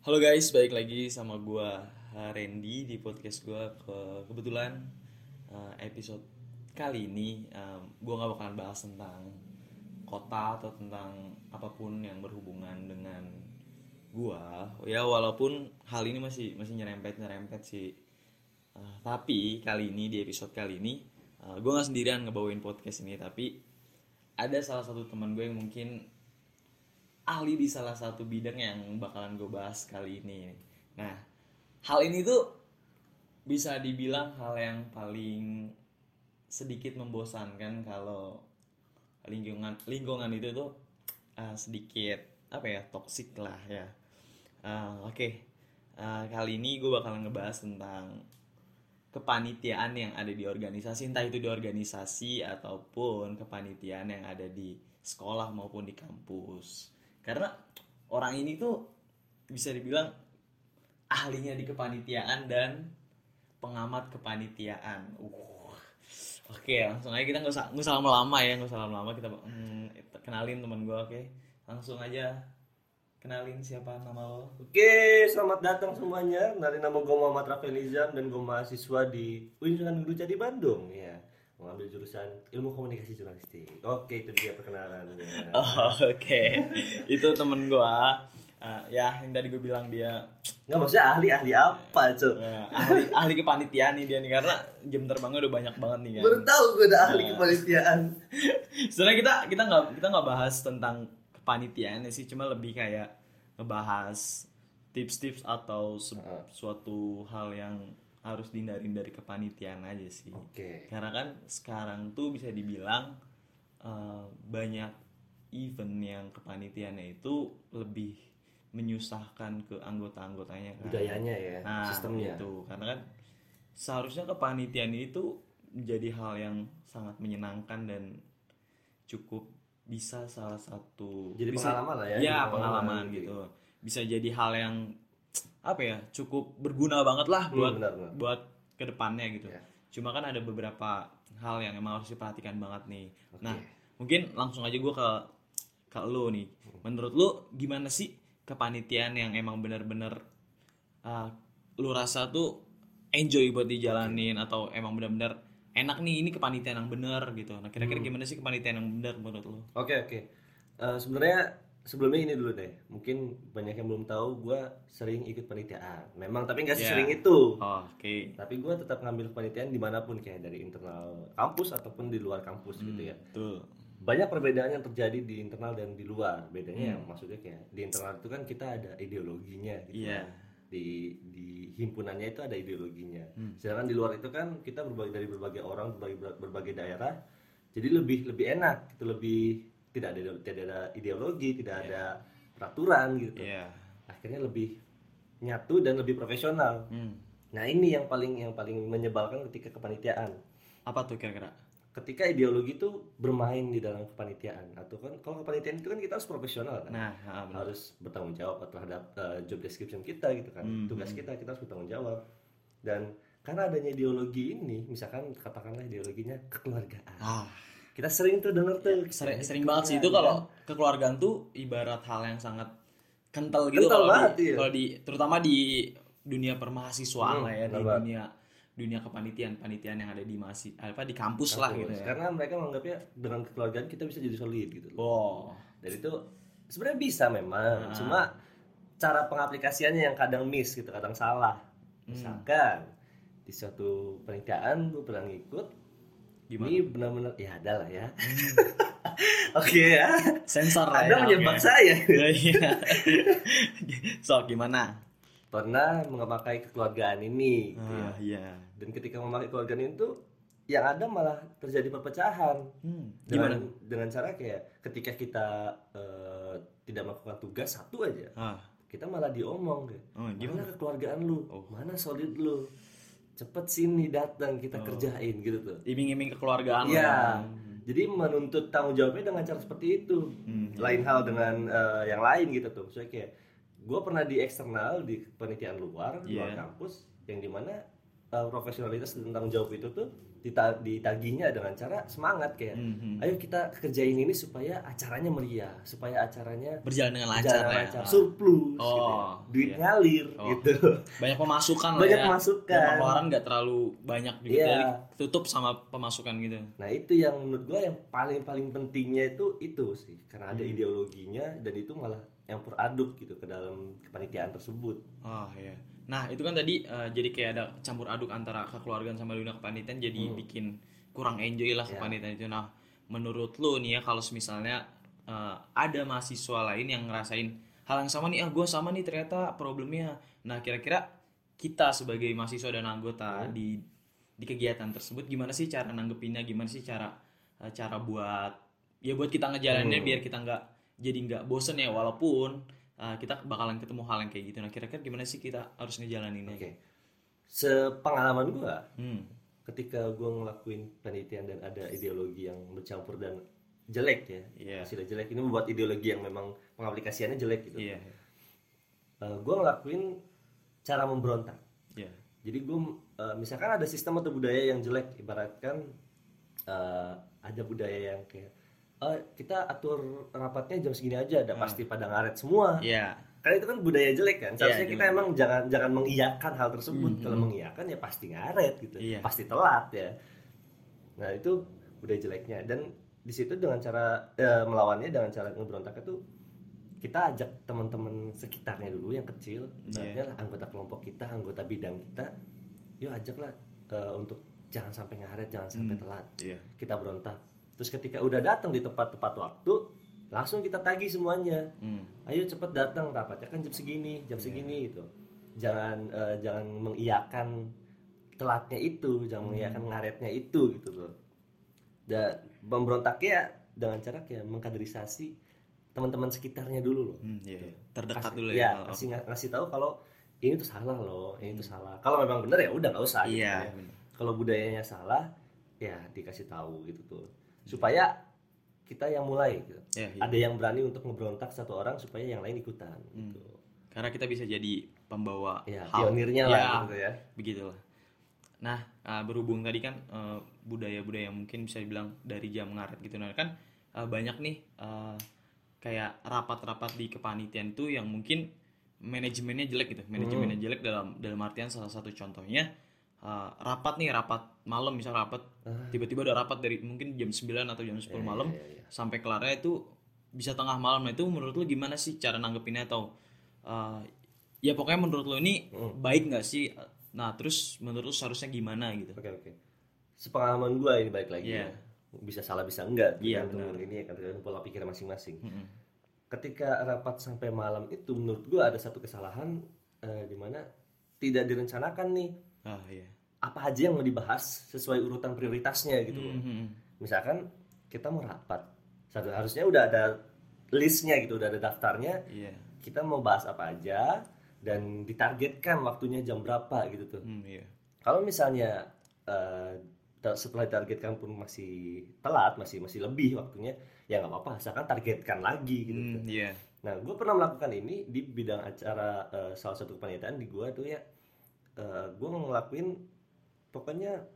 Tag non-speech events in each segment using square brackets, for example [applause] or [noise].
Halo guys, balik lagi sama gua uh, Randy di podcast gua. Ke kebetulan uh, episode kali ini um, gua nggak bakalan bahas tentang kota atau tentang apa pun yang berhubungan dengan gua. Ya walaupun hal ini masih masih nyerempet nyerempet sih. Uh, tapi kali ini di episode kali ini uh, gua nggak sendirian ngebawain podcast ini, tapi ada salah satu teman gue yang mungkin ahli di salah satu bidang yang bakalan gue bahas kali ini. Nah, hal ini tuh bisa dibilang hal yang paling sedikit membosankan kalau lingkungan lingkungan itu tuh uh, sedikit apa ya toksik lah ya. Uh, Oke, okay. uh, kali ini gue bakalan ngebahas tentang kepanitiaan yang ada di organisasi, entah itu di organisasi ataupun kepanitiaan yang ada di sekolah maupun di kampus karena orang ini tuh bisa dibilang ahlinya di kepanitiaan dan pengamat kepanitiaan uh oke langsung aja kita nggak usah nggak usah lama-lama ya nggak usah lama-lama kita hmm, kenalin teman gue oke langsung aja kenalin siapa nama lo Oke, selamat datang semuanya. Dari nama gue Muhammad Rafael Nizam dan gue mahasiswa di Universitas Guru Jadi Bandung ya. Mengambil jurusan Ilmu Komunikasi Jurnalistik. Oke, itu dia perkenalannya. [laughs] oh, oke itu temen gue uh, ya yang tadi gue bilang dia Nggak maksudnya ahli-ahli apa, Cok? uh, ahli ahli kepanitiaan nih dia nih karena jam terbangnya udah banyak banget nih kan Baru tahu gue udah ahli Nah. kepanitiaan. [laughs] sebenarnya kita kita nggak kita nggak bahas tentang kepanitiaan sih cuma lebih kayak ngebahas tips-tips atau se- suatu hal yang harus dihindarin dari kepanitiaan aja sih Oke. karena kan sekarang tuh bisa dibilang eh, banyak event yang kepanitiaannya itu lebih menyusahkan ke anggota-anggotanya kan Budayanya ya, nah sistemnya. itu karena kan seharusnya kepanitiaan itu menjadi hal yang sangat menyenangkan dan cukup bisa salah satu Jadi bisa, pengalaman lah ya, ya pengalaman pengalaman gitu gitu. bisa jadi hal yang apa ya cukup berguna banget lah Hmm, buat benar, benar. buat ke depannya gitu. Ya. cuma kan ada beberapa hal yang emang harus diperhatikan banget nih. Nah mungkin langsung aja gue ke ke lo nih. Menurut lo gimana sih kepanitiaan yang emang bener-bener uh, lu rasa tuh enjoy buat dijalanin atau emang bener-bener enak nih ini kepanitiaan yang bener gitu. Nah kira-kira gimana sih kepanitiaan yang bener menurut lo Oke, oke. Eh, sebenarnya sebelumnya ini dulu deh. Mungkin banyak yang belum tahu gue sering ikut panitiaan. Memang tapi nggak Ya. sering itu. oh, oke tapi gue tetap ngambil kepanitiaan di mana pun kayak dari internal kampus ataupun di luar kampus gitu ya tuh banyak perbedaan yang terjadi di internal dan di luar Hmm. bedanya yang maksudnya kayak di internal itu kan kita ada ideologinya gitu Iya. di di himpunannya itu ada ideologinya Hmm. sedangkan di luar itu kan kita berbagai dari berbagai orang berbagai berbagai daerah jadi lebih lebih enak itu lebih tidak ada tidak ada ideologi tidak ada peraturan gitu iya akhirnya lebih nyatu dan lebih profesional hmm. Nah ini yang paling yang paling menyebalkan ketika kepanitiaan. apa tuh kira-kira Ketika ideologi itu bermain di dalam kepanitiaan atau kan kalau kepanitiaan itu kan kita harus profesional kan, nah ah, benar. harus bertanggung jawab terhadap uh, job description kita gitu kan, Hmm, tugas kita kita harus bertanggung jawab. Dan karena adanya ideologi ini, misalkan katakanlah ideologinya kekeluargaan. ah Kita sering tuh denger tuh sering sering banget sih itu kalau kekeluargaan tuh ibarat hal yang sangat kental gitu Kental kalau di, iya. kalau di terutama di dunia permahasiswaan Hmm, lah ya di banget. dunia dunia kepanitiaan panitiaan yang ada di masih apa di kampus, lah gitu ya Karena mereka menganggapnya dengan kekeluargaan kita bisa jadi solid gitu. loh. wow Dan itu sebenarnya bisa memang, Ah. cuma cara pengaplikasiannya yang kadang miss gitu, kadang salah. Hmm. Misalkan di suatu pernikahan gue pernah ngikut, gimana ini benar-benar ya ada lah ya. [laughs] Oke ya, sensor lah Anda ya, menyebak oke. saya. [laughs] Iya. so gimana Pernah memakai kekeluargaan ini, gitu ya. ah, iya dan ketika memakai kekeluargaan itu, yang ada malah terjadi perpecahan. hmm, gimana Dengan, dengan cara kayak ketika kita eh, tidak melakukan tugas satu aja, ah kita malah diomong kayak oh, gimana mana kekeluargaan lu Oh. mana solid lu cepet sini datang kita Oh. kerjain gitu tuh iming-iming kekeluargaan ya. jadi menuntut tanggung jawabnya dengan cara seperti itu Hmm, lain hal dengan eh, yang lain gitu tuh saya kayak gue pernah di eksternal di penelitian luar luar Iya. kampus yang di mana uh, profesionalitas dan tanggung jawab itu tuh dita ditagihnya dengan cara semangat kayak Mhm. ayo kita kerjain ini supaya acaranya meriah supaya acaranya berjalan dengan lancar berjalan ya lancar surplus Oh, gitu ya. duit iya. ngalir Oh. gitu banyak pemasukan lah Banyak ya pemasukan. Dan pengeluaran nggak terlalu banyak juga Iya. jadi tutup sama pemasukan gitu nah itu yang menurut gue yang paling paling pentingnya itu itu sih karena ada Hmm. ideologinya dan itu malah yang aduk gitu ke dalam kepanitiaan tersebut Oh iya. Nah itu kan tadi eh, jadi kayak ada campur aduk antara kekeluargaan sama dunia kepanitiaan jadi bikin kurang enjoy lah Ya. kepanitiaan itu. Nah menurut lu nih ya kalau misalnya eh, ada mahasiswa lain yang ngerasain hal yang sama nih, ah gue sama nih ternyata problemnya. Nah kira-kira kita sebagai mahasiswa dan anggota di di kegiatan tersebut gimana sih cara nanggepinnya? Gimana sih cara eh, cara buat ya buat kita ngejalaninnya biar kita nggak jadi nggak bosen ya walaupun uh, kita bakalan ketemu hal yang kayak gitu. Nah kira-kira gimana sih kita harus ngejalaninnya? oke sepengalaman gue Hmm. ketika gue ngelakuin penelitian dan ada ideologi yang bercampur dan jelek ya Iya. istilah jelek ini membuat ideologi yang memang pengaplikasiannya jelek gitu Iya. gue ngelakuin cara memberontak Iya. jadi gue misalkan ada sistem atau budaya yang jelek ibaratkan eh, ada budaya yang kayak "Eh, kita atur rapatnya jam segini aja ada pasti pada ngaret semua. Iya. karena itu kan budaya jelek kan. Seharusnya Iya, kita emang jangan jangan mengiyakan hal tersebut. Kalau mengiyakan ya pasti ngaret gitu. Iya. pasti telat ya. Nah itu budaya jeleknya. Dan di situ dengan cara eh, melawannya dengan cara ngeberontak itu kita ajak teman-teman sekitarnya dulu yang kecil Iya. misalnya lah anggota kelompok kita anggota bidang kita yuk ajaklah eh, untuk jangan sampai ngaret jangan sampai telat. Iya. kita berontak terus ketika udah datang di tepat-tepat waktu langsung kita tagih semuanya Hmm. ayo cepet datang rapatnya kan jam segini jam segini gitu jangan eh, jangan mengiyakan telatnya itu jangan mengiyakan ngaretnya itu gitu loh dan pemberontaknya dengan cara kayak mengkaderisasi teman-teman sekitarnya dulu loh Hmm, iya. Terdekat Kasih- dulu ya, ya. kasih ngasih tahu kalau ini tuh salah loh ini tuh salah kalau memang benar ya udah nggak usah gitu Iya. ya. bener. kalau budayanya salah ya dikasih tahu gitu tuh supaya kita yang mulai gitu Iya, iya. ada yang berani untuk ngeberontak satu orang supaya yang lain ikutan Hmm. gitu. Karena kita bisa jadi pembawa Ya, hal. pionirnya Ya, lah gitu ya. begitulah. Nah, uh, berhubung tadi kan uh, budaya-budaya yang mungkin bisa dibilang dari jam ngaret gitu nah kan uh, banyak nih uh, kayak rapat-rapat di kepanitiaan tuh yang mungkin manajemennya jelek gitu. Manajemennya Hmm. jelek dalam dalam artian salah satu contohnya uh, rapat nih, rapat malam misal rapat tiba-tiba ada rapat dari mungkin jam 9 atau jam 10 malam Ah. iya, iya. sampai kelarnya itu bisa tengah malam nah itu menurut lu gimana sih cara nanggepinnya atau uh, ya pokoknya menurut lu ini Hmm. baik nggak sih nah terus menurut lu seharusnya gimana gitu Oke oke. Sepengalaman gua ini balik lagi Iya. ya. Bisa salah bisa enggak. Iya, tergantung ini kan tergantung pola pikir masing-masing. Mm-mm. Ketika rapat sampai malam itu menurut gua ada satu kesalahan eh, di mana tidak direncanakan nih ah iya apa aja yang mau dibahas sesuai urutan prioritasnya gitu. loh. Mhm. Misalkan kita mau rapat, satu harusnya udah ada listnya gitu, udah ada daftarnya. iya Kita mau bahas apa aja dan ditargetkan waktunya jam berapa gitu tuh. Hmm, iya Kalau misalnya ta- setelah ditargetkan pun masih telat, masih masih lebih waktunya, ya nggak apa-apa, asalkan targetkan lagi gitu. Hmm, iya Nah, gue pernah melakukan ini di bidang acara eh, salah satu kepanitiaan di gue tuh ya, gue ngelakuin pokoknya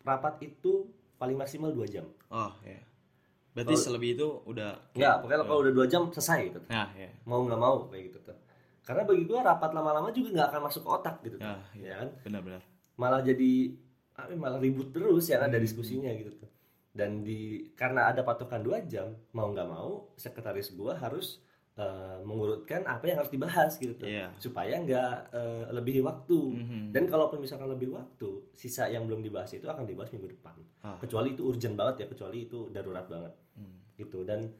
rapat itu paling maksimal dua jam. oh iya berarti selebih itu udah Nggak, pokoknya kalau udah dua jam selesai gitu. nah iya Mau nggak mau kayak gitu tuh. Karena bagi gue rapat lama-lama juga nggak akan masuk ke otak gitu. tuh. Ah, ya kan? benar-benar malah jadi ya, malah ribut terus yang ada diskusinya gitu tuh dan di karena ada patokan dua jam mau nggak mau sekretaris gua harus eh, mengurutkan apa yang harus dibahas gitu Iya. supaya nggak eh, lebih waktu Mhm. dan kalaupun misalkan lebih waktu sisa yang belum dibahas itu akan dibahas minggu depan Ah. kecuali itu urgent banget ya kecuali itu darurat banget Hmm. gitu dan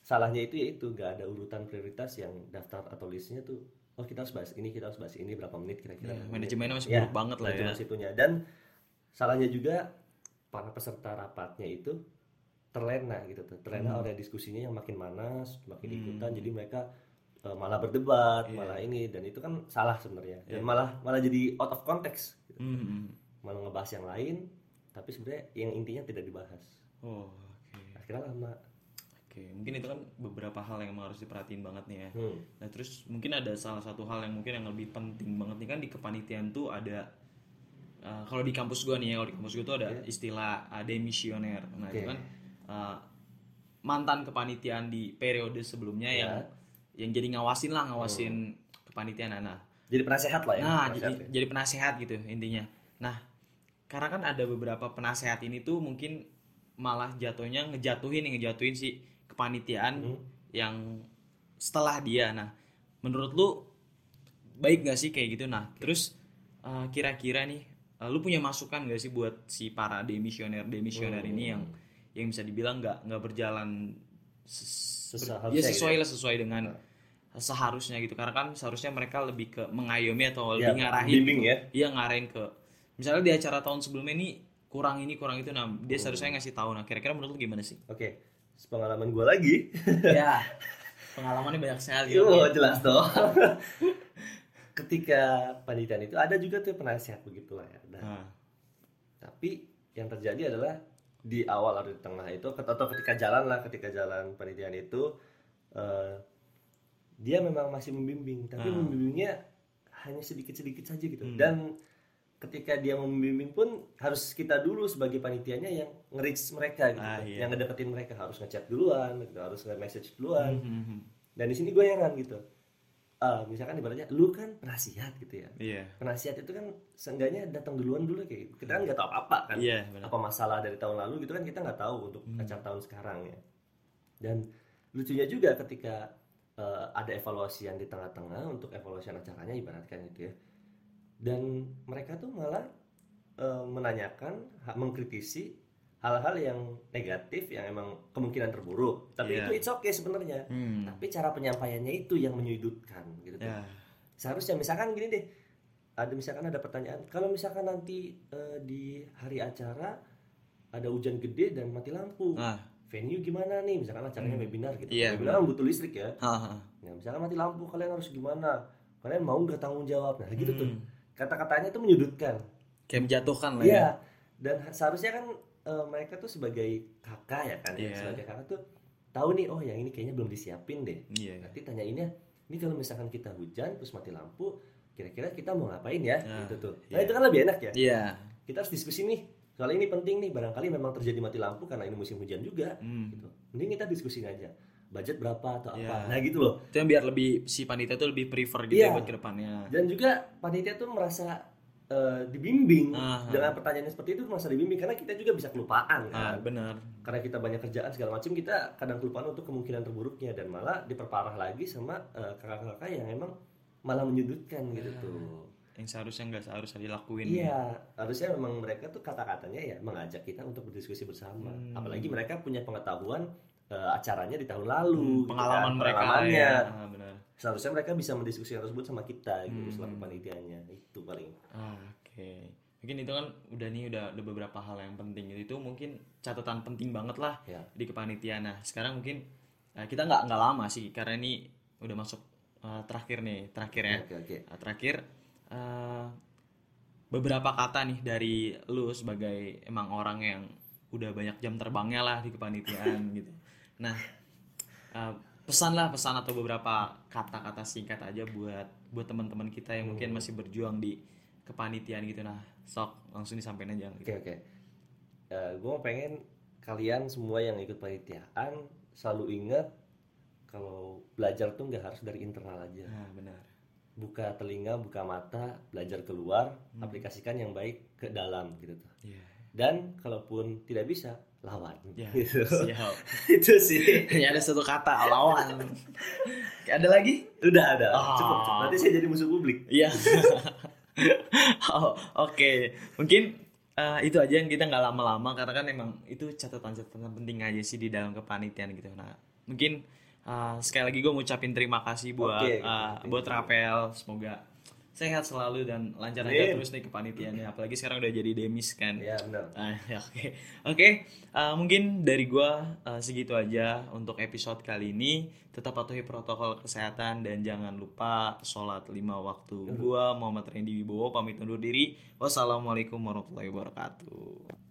salahnya itu ya itu nggak ada urutan prioritas yang daftar atau listnya tuh oh kita harus bahas ini kita harus bahas ini berapa menit kira-kira Iya, berapa menit. manajemennya masih Ya, buruk banget lah ya itunya dan salahnya juga para peserta rapatnya itu terlena gitu tuh. Terlena oleh diskusinya yang makin manas makin ikutan. Jadi mereka eh, malah berdebat malah ini. Dan itu kan salah sebenarnya. Dan malah malah jadi out of context gitu. Mhm. malah ngebahas yang lain tapi sebenarnya yang intinya tidak dibahas. Oh oke. Akhirnya lama. Oke, mungkin itu kan beberapa hal yang emang harus diperhatiin banget nih ya. hmm. Nah, terus mungkin ada salah satu hal yang mungkin yang lebih penting banget nih kan di kepanitiaan tuh ada uh, kalau di kampus gua nih ya kalau di kampus gua tuh ada istilah uh, demisioner nah Oke. itu kan uh, mantan kepanitiaan di periode sebelumnya Ya. yang yang jadi ngawasin lah ngawasin kepanitiaan nah Jadi penasehat lah ya. Nah, jadi, ya. jadi penasehat gitu intinya. Nah, karena kan ada beberapa penasehat ini tuh mungkin malah jatuhnya ngejatuhin ngejatuhin si kepanitiaan Hmm. yang setelah dia. Nah, menurut lu baik gak sih kayak gitu? Nah, terus uh, kira-kira nih uh, lu punya masukan gak sih buat si para demisioner demisioner Hmm. ini yang yang bisa dibilang nggak nggak berjalan ses- Seharusnya ya sesuai gitu lah sesuai dengan seharusnya gitu karena kan seharusnya mereka lebih ke mengayomi atau Ya, lebih ngarahin bimbing gitu. ya. iya ngarahin ke misalnya di acara tahun sebelumnya ini kurang ini kurang itu nah dia seharusnya ngasih tahu nah kira-kira menurut lu gimana sih Oke, pengalaman gue lagi. [laughs] ya [laughs] pengalamannya banyak sekali Oh, jelas dong. [laughs] Ketika panitiaan itu ada juga tuh penasihat begitulah ya. Nah, Nah, tapi yang terjadi adalah di awal atau di tengah itu atau ketika jalan lah ketika jalan panitiaan itu eh, dia memang masih membimbing tapi Ah. membimbingnya hanya sedikit-sedikit saja gitu Hmm. dan ketika dia membimbing pun harus kita dulu sebagai panitianya yang nge-reach mereka gitu Ah, iya. yang ngedeketin mereka harus ngechat duluan gitu harus nge-message duluan mhm, dan di sini gue heran gitu Ah, misalkan ibaratnya lu kan penasihat gitu ya. Iya. Penasihat itu kan seenggaknya datang duluan dulu kayak gitu. kita kan nggak tahu apa-apa kan. Iya benar. Apa masalah dari tahun lalu gitu kan kita nggak tahu untuk Hmm. acara tahun sekarang ya. Dan lucunya juga ketika eh, ada evaluasi yang di tengah-tengah untuk evaluasi acaranya ibaratkan gitu ya. Dan mereka tuh malah eh, menanyakan ha- mengkritisi hal-hal yang negatif yang emang kemungkinan terburuk. Tapi Iya. itu it's okay sebenarnya. Hmm, tapi cara penyampaiannya itu yang menyudutkan gitu. Tuh ya seharusnya misalkan gini deh ada misalkan ada pertanyaan kalau misalkan nanti eh, di hari acara ada hujan gede dan mati lampu nah venue gimana nih? Misalkan acaranya webinar gitu. Iya, webinar kan butuh listrik ya. Nah, misalkan mati lampu kalian harus gimana? Kalian mau nggak tanggung jawab? Nah gitu tuh. Hmm. kata-katanya tuh menyudutkan. Kayak menjatuhkan lah ya. Iya dan ha- seharusnya kan eh, mereka tuh sebagai kakak ya kan? Ya, Iya. sebagai kakak tuh tahu nih oh yang ini kayaknya belum disiapin deh. Iya nanti tanyainnya ini kalau misalkan kita hujan terus mati lampu kira-kira kita mau ngapain ya? Nah, gitu tuh. Nah iya. itu kan lebih enak ya? Iya. Kita harus diskusi nih soal ini penting nih barangkali memang terjadi mati lampu karena ini musim hujan juga Hmm. gitu. Mending kita diskusin aja budget berapa atau apa. Iya. nah gitu loh. Itu yang biar lebih si panitia tuh lebih prefer gitu Iya. ya buat ke depannya dan juga panitia tuh merasa eh, dibimbing Aha. dengan pertanyaan seperti itu merasa dibimbing karena kita juga bisa kelupaan ah kan benar karena kita banyak kerjaan segala macam kita kadang kelupaan untuk kemungkinan terburuknya dan malah diperparah lagi sama eh, kakak-kakak yang emang malah menyudutkan gitu Ya. tuh yang seharusnya nggak seharusnya dilakuin Iya, harusnya memang mereka tuh kata-katanya ya mengajak kita untuk berdiskusi bersama. Hmm. Apalagi mereka punya pengetahuan eh, acaranya di tahun lalu, Hmm, gitu pengalaman kan, mereka pengalamannya. ya ah, benar Seharusnya mereka bisa mendiskusikan tersebut sama kita gitu Hmm. selaku panitianya. Itu paling. Ah, oke mungkin itu kan udah nih udah ada beberapa hal yang penting gitu itu mungkin catatan penting banget lah Ya. di kepanitiaan nah sekarang mungkin eh, kita nggak nggak lama sih karena ini udah masuk eh, terakhir nih terakhir ya Oke, oke. Nah, terakhir eh, beberapa kata nih dari lu sebagai emang orang yang udah banyak jam terbangnya lah di kepanitiaan [laughs] gitu. Nah, eh, pesan lah pesan atau beberapa kata-kata singkat aja buat buat teman-teman kita yang mungkin masih berjuang di kepanitiaan gitu. Nah, sok langsung disampaikan aja. Gitu. Oke, oke. gue mau pengen kalian semua yang ikut panitiaan selalu ingat kalau belajar tuh nggak harus dari internal aja. Nah, benar. Buka telinga, buka mata, belajar keluar, Hmm. aplikasikan yang baik ke dalam gitu tuh. Iya. dan kalaupun tidak bisa lawan Ya, gitu. siap. [laughs] itu sih Hanya [laughs] ada satu kata lawan. ada lagi? udah ada Ah. cukup, cukup nanti saya jadi musuh publik Iya. [laughs] oh, Oke, mungkin eh, itu aja yang kita nggak lama-lama karena kan emang itu catatan-catatan penting aja sih di dalam kepanitiaan gitu. Nah, mungkin eh, sekali lagi gue mau ucapin terima kasih buat Oke, eh, oke. buat Rapel, semoga sehat selalu dan lancar aja terus nih kepanitiaannya. Apalagi sekarang udah jadi demis kan. ya benar Ah, [laughs] ya, Oke, oke. eh, mungkin dari gua eh, segitu aja untuk episode kali ini. Tetap patuhi protokol kesehatan dan jangan lupa sholat lima waktu. Gua Muhammad Randy Wibowo pamit undur diri. Wassalamualaikum warahmatullahi wabarakatuh.